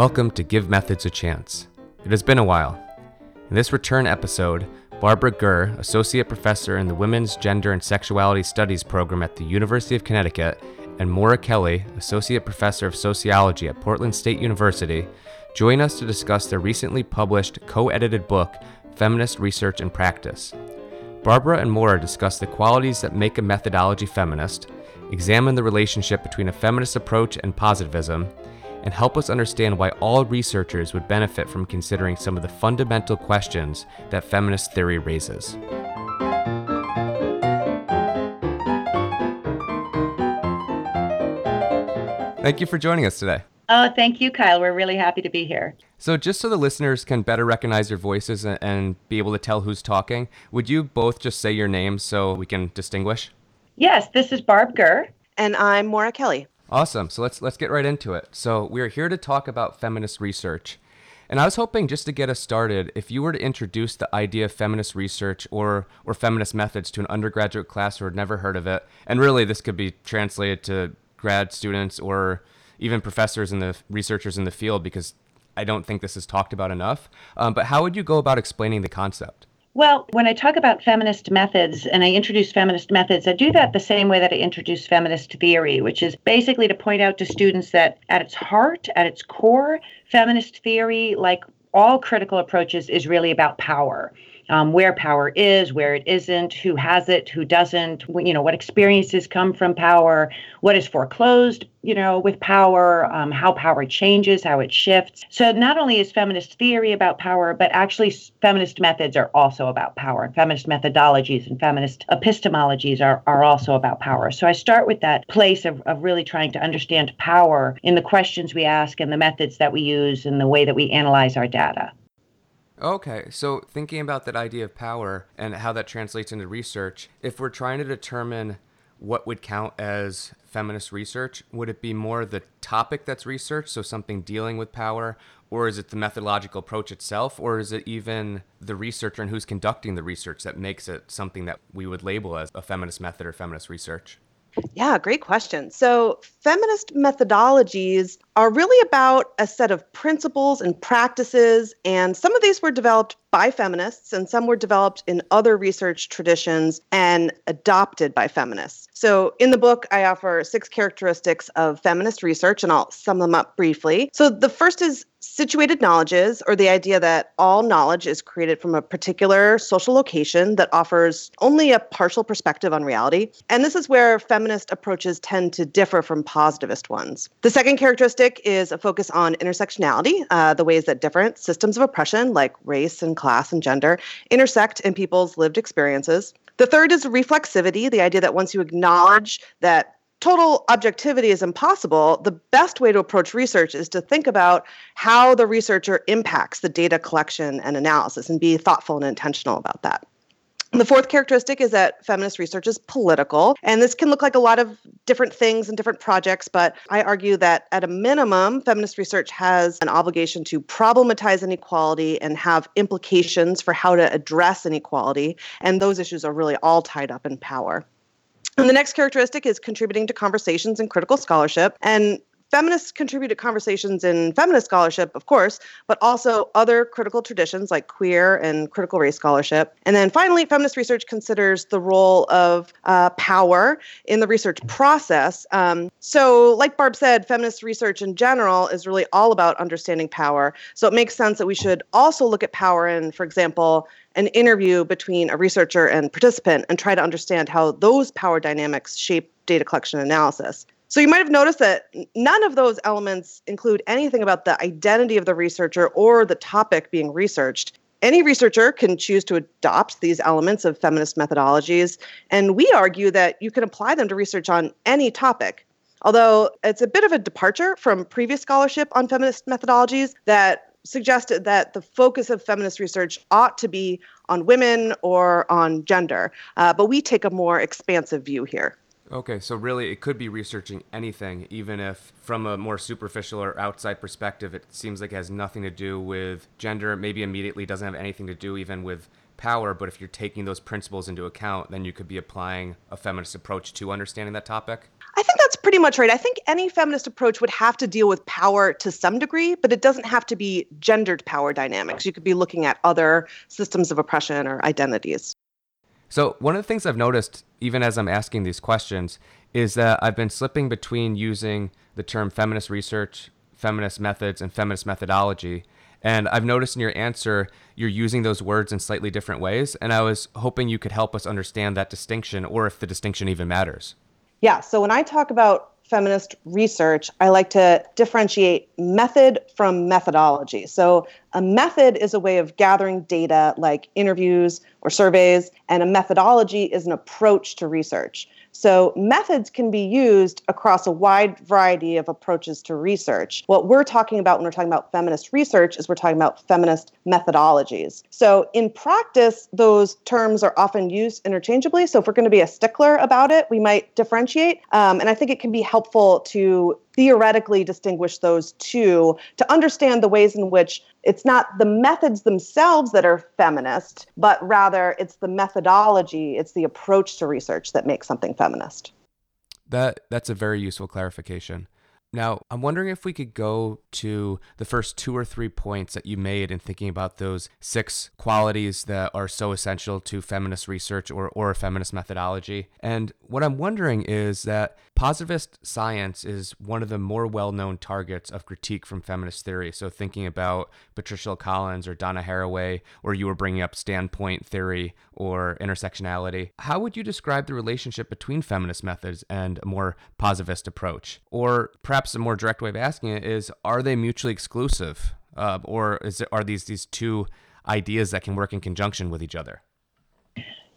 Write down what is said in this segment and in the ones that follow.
Welcome to Give Methods a Chance. It has been a while. In this return episode, Barbara Gurr, Associate Professor in the Women's Gender and Sexuality Studies program at the University of Connecticut, and Maura Kelly, Associate Professor of Sociology at Portland State University, join us to discuss their recently published co edited book, Feminist Research and Practice. Barbara and Maura discuss the qualities that make a methodology feminist, examine the relationship between a feminist approach and positivism, and help us understand why all researchers would benefit from considering some of the fundamental questions that feminist theory raises. Thank you for joining us today. Oh, thank you, Kyle. We're really happy to be here. So, just so the listeners can better recognize your voices and be able to tell who's talking, would you both just say your names so we can distinguish? Yes, this is Barb Gurr. And I'm Maura Kelly. Awesome. So let's let's get right into it. So we're here to talk about feminist research. And I was hoping just to get us started, if you were to introduce the idea of feminist research or or feminist methods to an undergraduate class who had never heard of it, and really this could be translated to grad students or even professors and the researchers in the field because I don't think this is talked about enough. Um, but how would you go about explaining the concept? Well, when I talk about feminist methods and I introduce feminist methods, I do that the same way that I introduce feminist theory, which is basically to point out to students that at its heart, at its core, feminist theory, like all critical approaches, is really about power um, where power is, where it isn't, who has it, who doesn't, you know, what experiences come from power, what is foreclosed, you know, with power, um, how power changes, how it shifts. So not only is feminist theory about power, but actually feminist methods are also about power. And Feminist methodologies and feminist epistemologies are, are also about power. So I start with that place of, of really trying to understand power in the questions we ask and the methods that we use and the way that we analyze our data. Okay, so thinking about that idea of power and how that translates into research, if we're trying to determine what would count as feminist research, would it be more the topic that's researched, so something dealing with power, or is it the methodological approach itself, or is it even the researcher and who's conducting the research that makes it something that we would label as a feminist method or feminist research? Yeah, great question. So, feminist methodologies are really about a set of principles and practices, and some of these were developed by feminists, and some were developed in other research traditions and adopted by feminists. So, in the book, I offer six characteristics of feminist research, and I'll sum them up briefly. So, the first is situated knowledges, or the idea that all knowledge is created from a particular social location that offers only a partial perspective on reality. And this is where feminist approaches tend to differ from positivist ones. The second characteristic is a focus on intersectionality, uh, the ways that different systems of oppression, like race and class and gender, intersect in people's lived experiences. The third is reflexivity, the idea that once you acknowledge that total objectivity is impossible, the best way to approach research is to think about how the researcher impacts the data collection and analysis and be thoughtful and intentional about that. The fourth characteristic is that feminist research is political, and this can look like a lot of different things and different projects, but I argue that at a minimum, feminist research has an obligation to problematize inequality and have implications for how to address inequality, and those issues are really all tied up in power. And the next characteristic is contributing to conversations and critical scholarship. And feminists contribute to conversations in feminist scholarship, of course, but also other critical traditions like queer and critical race scholarship. And then finally, feminist research considers the role of uh, power in the research process. Um, so, like Barb said, feminist research in general is really all about understanding power. So, it makes sense that we should also look at power in, for example, an interview between a researcher and participant and try to understand how those power dynamics shape data collection analysis. So you might have noticed that none of those elements include anything about the identity of the researcher or the topic being researched. Any researcher can choose to adopt these elements of feminist methodologies, and we argue that you can apply them to research on any topic. Although it's a bit of a departure from previous scholarship on feminist methodologies that suggested that the focus of feminist research ought to be on women or on gender, uh, but we take a more expansive view here. Okay, so really it could be researching anything, even if from a more superficial or outside perspective, it seems like it has nothing to do with gender, maybe immediately doesn't have anything to do even with power, but if you're taking those principles into account, then you could be applying a feminist approach to understanding that topic? I think that's pretty much right. I think any feminist approach would have to deal with power to some degree, but it doesn't have to be gendered power dynamics. You could be looking at other systems of oppression or identities. So, one of the things I've noticed, even as I'm asking these questions, is that I've been slipping between using the term feminist research, feminist methods, and feminist methodology. And I've noticed in your answer, you're using those words in slightly different ways. And I was hoping you could help us understand that distinction or if the distinction even matters. Yeah. So when I talk about feminist research, I like to differentiate method from methodology. So, a method is a way of gathering data like interviews or surveys, and a methodology is an approach to research. So, methods can be used across a wide variety of approaches to research. What we're talking about when we're talking about feminist research is we're talking about feminist methodologies. So, in practice, those terms are often used interchangeably. So, if we're going to be a stickler about it, we might differentiate. Um, and I think it can be helpful to theoretically distinguish those two to understand the ways in which it's not the methods themselves that are feminist, but rather it's the methodology, it's the approach to research that makes something feminist. That that's a very useful clarification. Now, I'm wondering if we could go to the first two or three points that you made in thinking about those six qualities that are so essential to feminist research or, or feminist methodology. And what I'm wondering is that positivist science is one of the more well known targets of critique from feminist theory. So, thinking about Patricia Collins or Donna Haraway, or you were bringing up standpoint theory or intersectionality, how would you describe the relationship between feminist methods and a more positivist approach? Or perhaps perhaps a more direct way of asking it is: Are they mutually exclusive, uh, or is it, are these these two ideas that can work in conjunction with each other?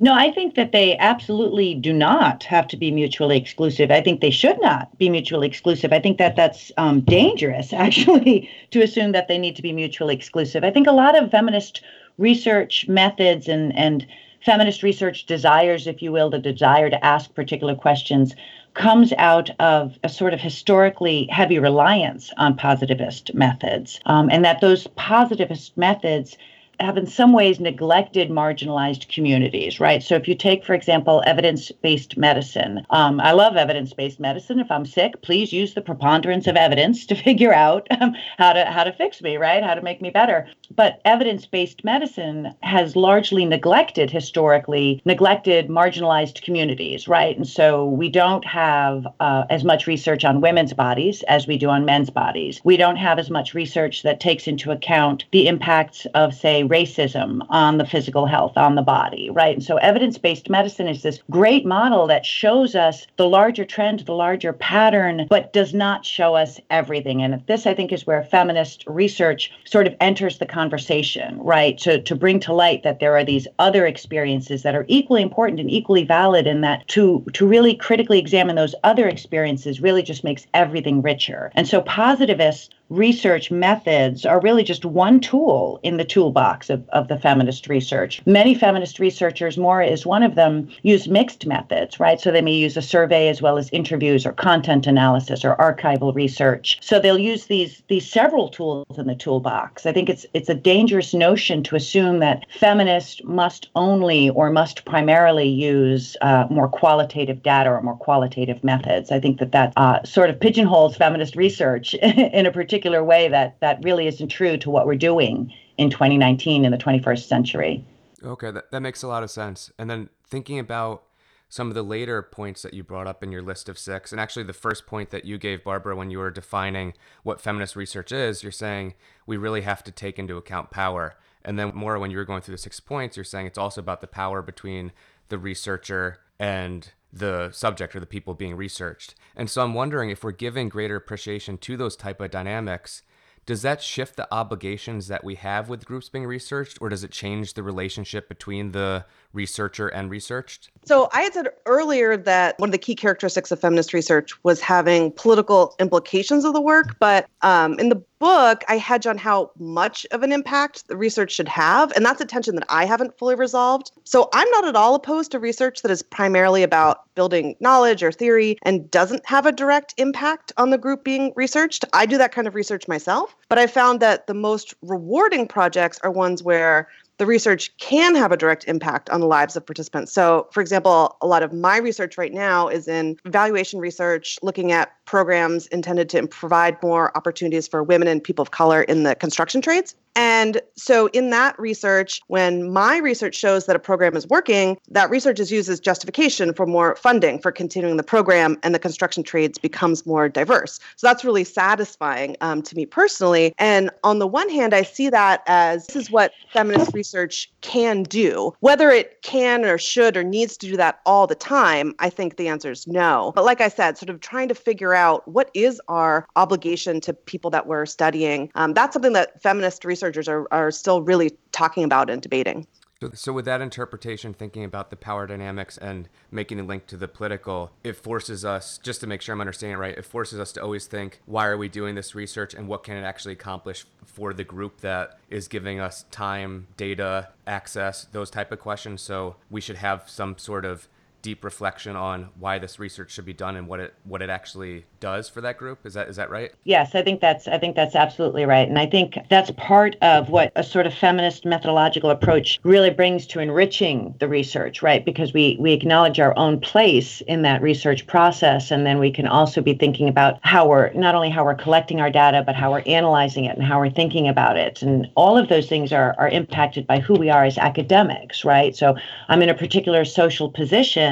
No, I think that they absolutely do not have to be mutually exclusive. I think they should not be mutually exclusive. I think that that's um, dangerous, actually, to assume that they need to be mutually exclusive. I think a lot of feminist research methods and and feminist research desires, if you will, the desire to ask particular questions, comes out of a sort of historically heavy reliance on positivist methods, um, and that those positivist methods have in some ways neglected marginalized communities, right? So if you take, for example, evidence-based medicine, um, I love evidence-based medicine. If I'm sick, please use the preponderance of evidence to figure out um, how to how to fix me, right? How to make me better. But evidence-based medicine has largely neglected historically neglected marginalized communities, right? And so we don't have uh, as much research on women's bodies as we do on men's bodies. We don't have as much research that takes into account the impacts of, say, racism on the physical health, on the body, right? And so evidence based medicine is this great model that shows us the larger trend, the larger pattern, but does not show us everything. And this, I think, is where feminist research sort of enters the conversation, right? To, to bring to light that there are these other experiences that are equally important and equally valid, and that to, to really critically examine those other experiences really just makes everything richer. And so positivists research methods are really just one tool in the toolbox of, of the feminist research. Many feminist researchers, Maura is one of them, use mixed methods, right? So they may use a survey as well as interviews or content analysis or archival research. So they'll use these these several tools in the toolbox. I think it's it's a dangerous notion to assume that feminists must only or must primarily use uh, more qualitative data or more qualitative methods. I think that that uh, sort of pigeonholes feminist research in a particular particular way that that really isn't true to what we're doing in 2019 in the 21st century. Okay, that, that makes a lot of sense. And then thinking about some of the later points that you brought up in your list of six, and actually the first point that you gave, Barbara, when you were defining what feminist research is, you're saying we really have to take into account power. And then Maura when you were going through the six points, you're saying it's also about the power between the researcher and the subject or the people being researched. And so I'm wondering if we're giving greater appreciation to those type of dynamics, does that shift the obligations that we have with groups being researched or does it change the relationship between the researcher and researched? So I had said earlier that one of the key characteristics of feminist research was having political implications of the work, but um, in the book, I hedge on how much of an impact the research should have, and that's a tension that I haven't fully resolved. So I'm not at all opposed to research that is primarily about building knowledge or theory and doesn't have a direct impact on the group being researched. I do that kind of research myself, but I found that the most rewarding projects are ones where the research can have a direct impact on the lives of participants. So, for example, a lot of my research right now is in evaluation research looking at programs intended to provide more opportunities for women and people of color in the construction trades. And so, in that research, when my research shows that a program is working, that research is used as justification for more funding for continuing the program, and the construction trades becomes more diverse. So, that's really satisfying um, to me personally. And on the one hand, I see that as this is what feminist research can do. Whether it can or should or needs to do that all the time, I think the answer is no. But like I said, sort of trying to figure out what is our obligation to people that we're studying, um, that's something that feminist research researchers are, are still really talking about and debating. So, so, with that interpretation, thinking about the power dynamics and making a link to the political, it forces us, just to make sure I'm understanding it right, it forces us to always think, why are we doing this research and what can it actually accomplish for the group that is giving us time, data, access, those type of questions. So we should have some sort of deep reflection on why this research should be done and what it what it actually does for that group. Is that is that right? Yes i think that's i think that's absolutely right. And i think that's part of what a sort of feminist methodological approach really brings to enriching the research right? Because we we acknowledge our own place in that research process. And then we can also be thinking about how we're not only how we're collecting our data but how we're analyzing it and how we're thinking about it. And all of those things are are impacted by who we are as academics right? So i'm in a particular social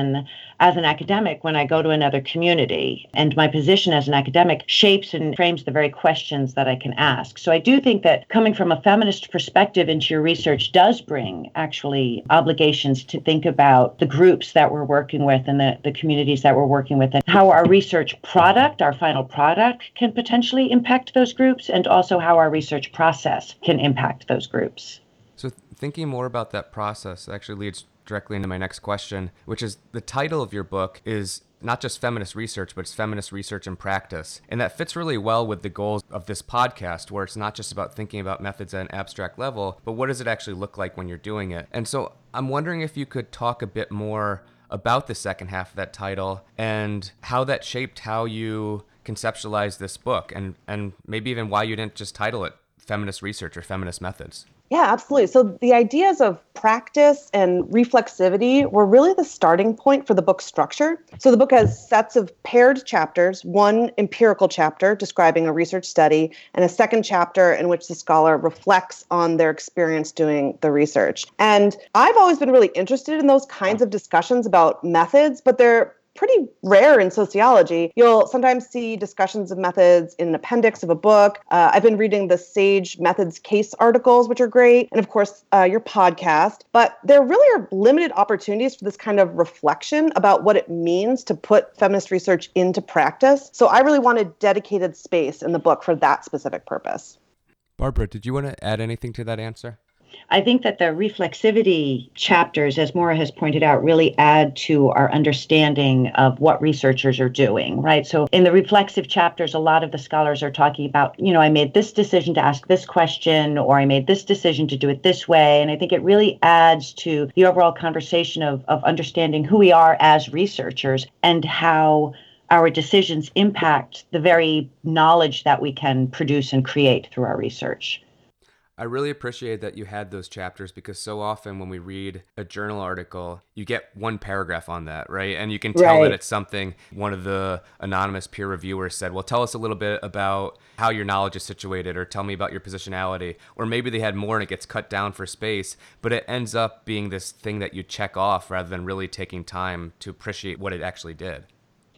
position as an academic when I go to another community. And my position as an academic shapes and frames the very questions that I can ask. So I do think that coming from a feminist perspective into your research does bring actually obligations to think about the groups that we're working with and the, the communities that we're working with and how our research product, our final product, can potentially impact those groups and also how our research process can impact those groups. So thinking more about that process actually leads directly into my next question, which is the title of your book is not just feminist research, but it's feminist research and practice. And that fits really well with the goals of this podcast, where it's not just about thinking about methods at an abstract level, but what does it actually look like when you're doing it? And so I'm wondering if you could talk a bit more about the second half of that title and how that shaped how you conceptualized this book and, and maybe even why you didn't just title it feminist research or feminist methods. Yeah, absolutely. So the ideas of practice and reflexivity were really the starting point for the book's structure. So the book has sets of paired chapters, one empirical chapter describing a research study, and a second chapter in which the scholar reflects on their experience doing the research. And I've always been really interested in those kinds of discussions about methods, but they're pretty rare in sociology. You'll sometimes see discussions of methods in an appendix of a book. Uh, I've been reading the Sage Methods case articles, which are great, and of course, uh, your podcast. But there really are limited opportunities for this kind of reflection about what it means to put feminist research into practice. So I really wanted dedicated space in the book for that specific purpose. Barbara, did you want to add anything to that answer? I think that the reflexivity chapters, as Maura has pointed out, really add to our understanding of what researchers are doing, right? So in the reflexive chapters, a lot of the scholars are talking about, you know, I made this decision to ask this question, or I made this decision to do it this way. And I think it really adds to the overall conversation of, of understanding who we are as researchers and how our decisions impact the very knowledge that we can produce and create through our research. I really appreciate that you had those chapters because so often when we read a journal article, you get one paragraph on that, right? And you can tell right. that it's something one of the anonymous peer reviewers said, Well, tell us a little bit about how your knowledge is situated, or tell me about your positionality. Or maybe they had more and it gets cut down for space, but it ends up being this thing that you check off rather than really taking time to appreciate what it actually did.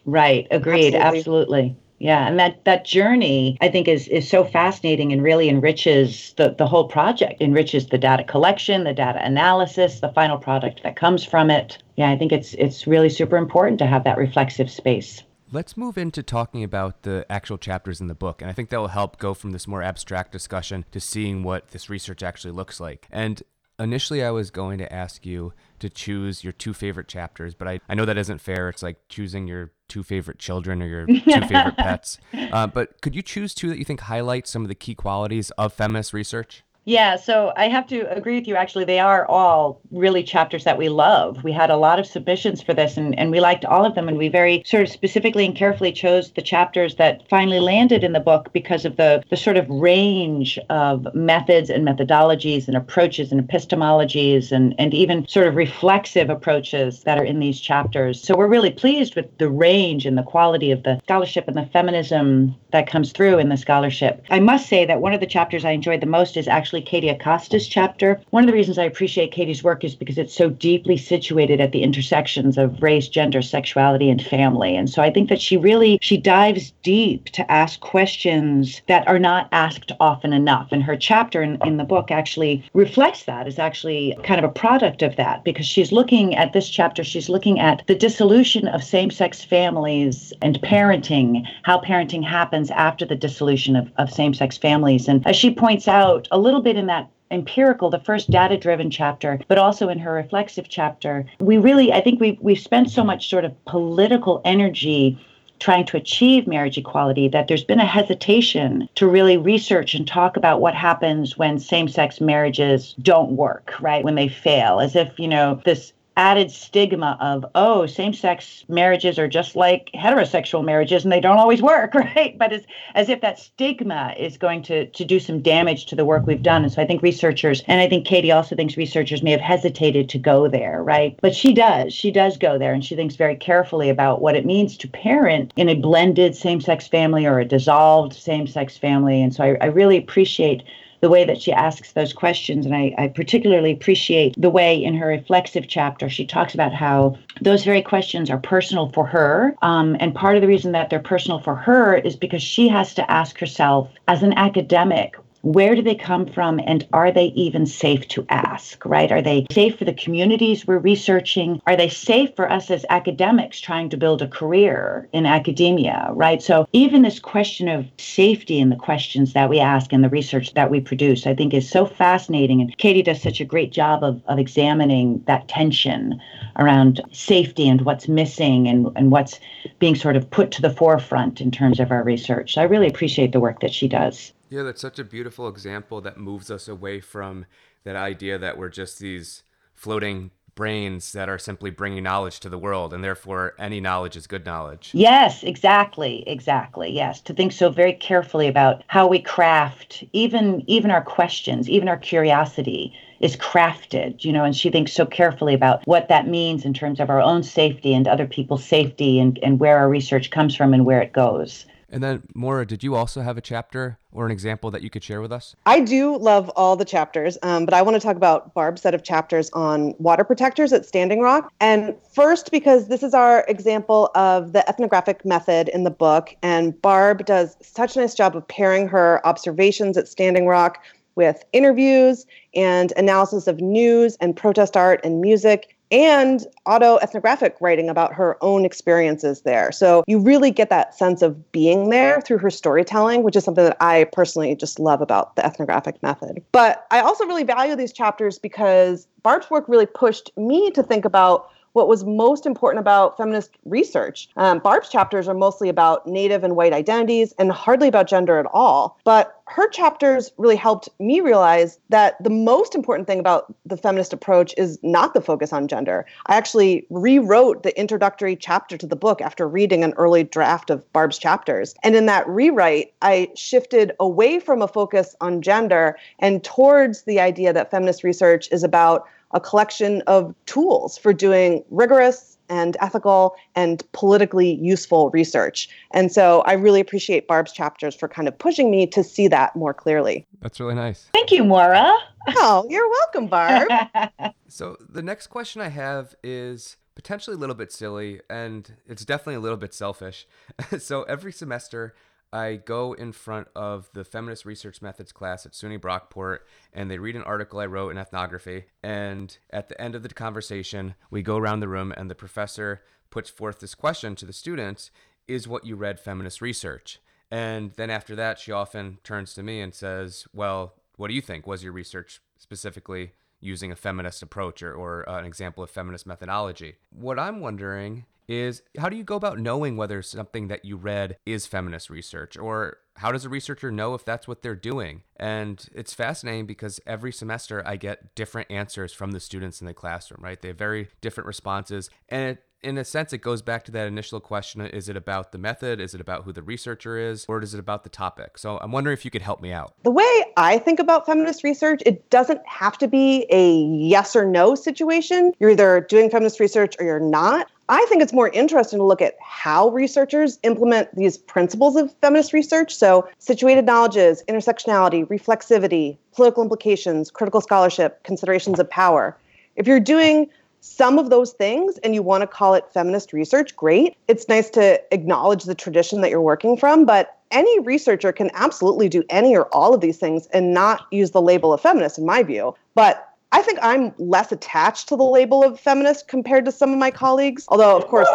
Right. Agreed. Absolutely. Absolutely. Yeah, and that that journey I think is is so fascinating and really enriches the the whole project. Enriches the data collection, the data analysis, the final product that comes from it. Yeah, I think it's it's really super important to have that reflexive space. Let's move into talking about the actual chapters in the book. And I think that will help go from this more abstract discussion to seeing what this research actually looks like. And initially, I was going to ask you to choose your two favorite chapters, but I, I know that isn't fair. It's like choosing your two favorite children or your two favorite pets. Uh, but could you choose two that you think highlight some of the key qualities of feminist research? Yeah, so I have to agree with you. Actually, they are all really chapters that we love. We had a lot of submissions for this, and, and we liked all of them. And we very sort of specifically and carefully chose the chapters that finally landed in the book because of the, the sort of range of methods and methodologies and approaches and epistemologies and, and even sort of reflexive approaches that are in these chapters. So we're really pleased with the range and the quality of the scholarship and the feminism that comes through in the scholarship. I must say that one of the chapters I enjoyed the most is actually Katie Acosta's chapter. One of the reasons I appreciate Katie's work is because it's so deeply situated at the intersections of race, gender, sexuality, and family. And so I think that she really she dives deep to ask questions that are not asked often enough. And her chapter in, in the book actually reflects that, is actually kind of a product of that, because she's looking at this chapter, she's looking at the dissolution of same-sex families and parenting, how parenting happens after the dissolution of, of same-sex families. And as she points out a little bit in that empirical, the first data driven chapter, but also in her reflexive chapter, we really, I think we've, we've spent so much sort of political energy trying to achieve marriage equality that there's been a hesitation to really research and talk about what happens when same sex marriages don't work, right? When they fail, as if, you know, this added stigma of oh same-sex marriages are just like heterosexual marriages and they don't always work right? But as, as if that stigma is going to to do some damage to the work we've done. And so i think researchers and i think katie also thinks researchers may have hesitated to go there right? But she does. She does go there and she thinks very carefully about what it means to parent in a blended same-sex family or a dissolved same-sex family. And so i, I really appreciate the way that she asks those questions. And I, I, particularly appreciate the way in her reflexive chapter she talks about how those very questions are personal for her. Um, and part of the reason that they're personal for her is because she has to ask herself, as an academic, where do they come from and are they even safe to ask right? Are they safe for the communities we're researching? Are they safe for us as academics trying to build a career in academia right? So even this question of safety in the questions that we ask and the research that we produce i think is so fascinating. And katie does such a great job of, of examining that tension around safety and what's missing and, and what's being sort of put to the forefront in terms of our research. So i really appreciate the work that she does yeah, that's such a beautiful example that moves us away from that idea that we're just these floating brains that are simply bringing knowledge to the world and therefore any knowledge is good knowledge. Yes, exactly, exactly. Yes, to think so very carefully about how we craft even even our questions, even our curiosity is crafted, you know, and she thinks so carefully about what that means in terms of our own safety and other people's safety and, and where our research comes from and where it goes. And then, Maura, did you also have a chapter or an example that you could share with us? I do love all the chapters, um, but I want to talk about Barb's set of chapters on water protectors at Standing Rock. And first, because this is our example of the ethnographic method in the book, and Barb does such a nice job of pairing her observations at Standing Rock with interviews and analysis of news and protest art and music and autoethnographic writing about her own experiences there. So you really get that sense of being there through her storytelling, which is something that I personally just love about the ethnographic method. But I also really value these chapters because Barb's work really pushed me to think about what was most important about feminist research. Um, Barb's chapters are mostly about Native and white identities and hardly about gender at all. But her chapters really helped me realize that the most important thing about the feminist approach is not the focus on gender. I actually rewrote the introductory chapter to the book after reading an early draft of Barb's chapters. And in that rewrite, I shifted away from a focus on gender and towards the idea that feminist research is about a collection of tools for doing rigorous and ethical and politically useful research. And so I really appreciate Barb's chapters for kind of pushing me to see that more clearly. That's really nice. Thank you, Maura. Oh, you're welcome, Barb. so the next question I have is potentially a little bit silly and it's definitely a little bit selfish. so every semester I go in front of the feminist research methods class at SUNY Brockport and they read an article I wrote in ethnography. And at the end of the conversation, we go around the room and the professor puts forth this question to the students Is what you read feminist research? And then after that, she often turns to me and says, Well, what do you think? Was your research specifically using a feminist approach or, or uh, an example of feminist methodology? What I'm wondering is how do you go about knowing whether something that you read is feminist research or how does a researcher know if that's what they're doing? And it's fascinating because every semester I get different answers from the students in the classroom, right? They have very different responses. And it, in a sense, it goes back to that initial question is it about the method? Is it about who the researcher is? Or is it about the topic? So I'm wondering if you could help me out. The way I think about feminist research, it doesn't have to be a yes or no situation. You're either doing feminist research or you're not. I think it's more interesting to look at how researchers implement these principles of feminist research. So, situated knowledges, intersectionality, reflexivity, political implications, critical scholarship, considerations of power. If you're doing some of those things and you want to call it feminist research, great. It's nice to acknowledge the tradition that you're working from, but any researcher can absolutely do any or all of these things and not use the label of feminist, in my view. But I think I'm less attached to the label of feminist compared to some of my colleagues, although, of course,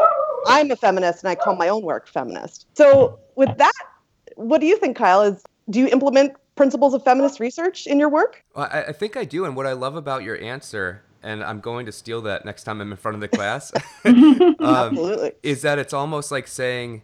I'm a feminist and I call my own work feminist. So, with that, what do you think, Kyle? Is do you implement principles of feminist research in your work? Well, I, I think I do. And what I love about your answer and I'm going to steal that next time I'm in front of the class. um, Absolutely. Is that it's almost like saying,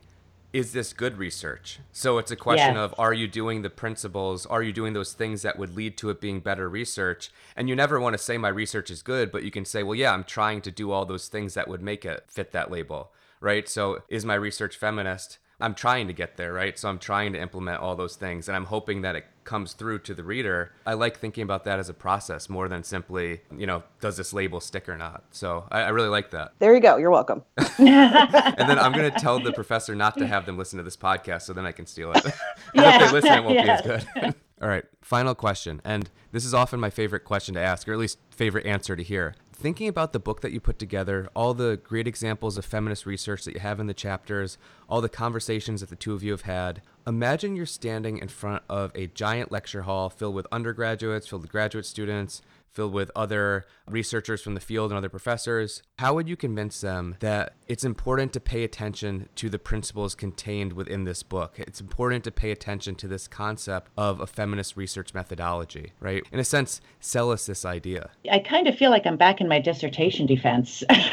is this good research? So it's a question yes. of are you doing the principles? Are you doing those things that would lead to it being better research? And you never want to say my research is good, but you can say, well, yeah, I'm trying to do all those things that would make it fit that label, right? So is my research feminist? I'm trying to get there, right? So I'm trying to implement all those things and I'm hoping that it comes through to the reader. I like thinking about that as a process more than simply, you know, does this label stick or not? So I, I really like that. There you go. You're welcome. and then I'm going to tell the professor not to have them listen to this podcast so then I can steal it. yeah. if they listen, it won't yes. be as good. all right, final question. And this is often my favorite question to ask, or at least favorite answer to hear thinking about the book that you put together, all the great examples of feminist research that you have in the chapters, all the conversations that the two of you have had, imagine you're standing in front of a giant lecture hall filled with undergraduates, filled with graduate students, filled with other researchers from the field and other professors. How would you convince them that it's important to pay attention to the principles contained within this book? It's important to pay attention to this concept of a feminist research methodology, right? In a sense, sell us this idea. I kind of feel like I'm back in my dissertation defense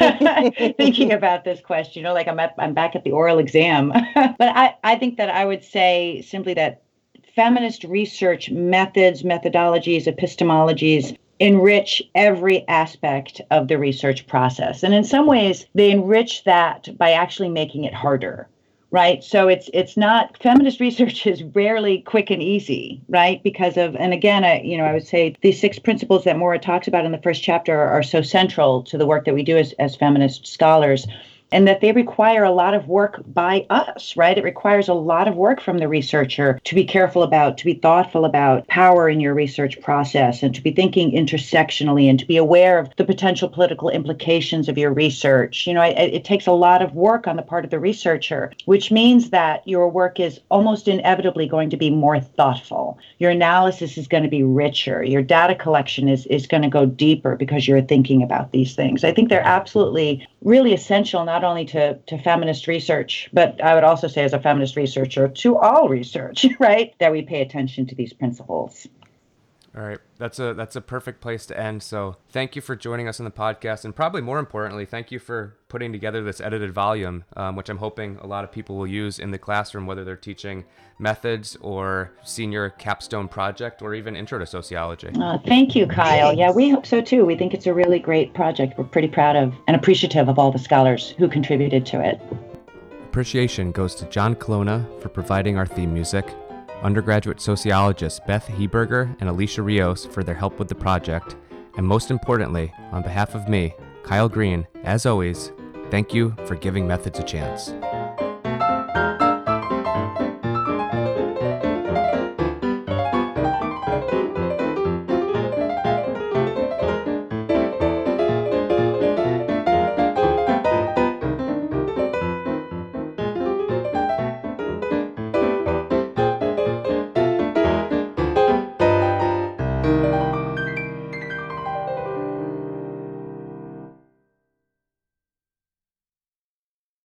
thinking about this question, you know, like I'm at, I'm back at the oral exam. but I, I think that I would say simply that feminist research methods, methodologies, epistemologies enrich every aspect of the research process. And in some ways, they enrich that by actually making it harder. Right. So it's it's not feminist research is rarely quick and easy, right? Because of and again, I you know, I would say these six principles that Maura talks about in the first chapter are, are so central to the work that we do as, as feminist scholars and that they require a lot of work by us, right? It requires a lot of work from the researcher to be careful about, to be thoughtful about power in your research process, and to be thinking intersectionally and to be aware of the potential political implications of your research. You know, it, it takes a lot of work on the part of the researcher, which means that your work is almost inevitably going to be more thoughtful. Your analysis is going to be richer. Your data collection is, is going to go deeper because you're thinking about these things. I think they're absolutely really essential, not not only to, to feminist research, but I would also say as a feminist researcher, to all research, right? That we pay attention to these principles. All right, that's a that's a perfect place to end. So thank you for joining us on the podcast, and probably more importantly, thank you for putting together this edited volume, um, which I'm hoping a lot of people will use in the classroom, whether they're teaching methods or senior capstone project or even intro to sociology. Uh, thank you, Kyle. Yeah, we hope so too. We think it's a really great project. We're pretty proud of and appreciative of all the scholars who contributed to it. Appreciation goes to John Colonna for providing our theme music undergraduate sociologists Beth Heberger and Alicia Rios for their help with the project, and most importantly, on behalf of me, Kyle Green, as always, thank you for giving methods a chance.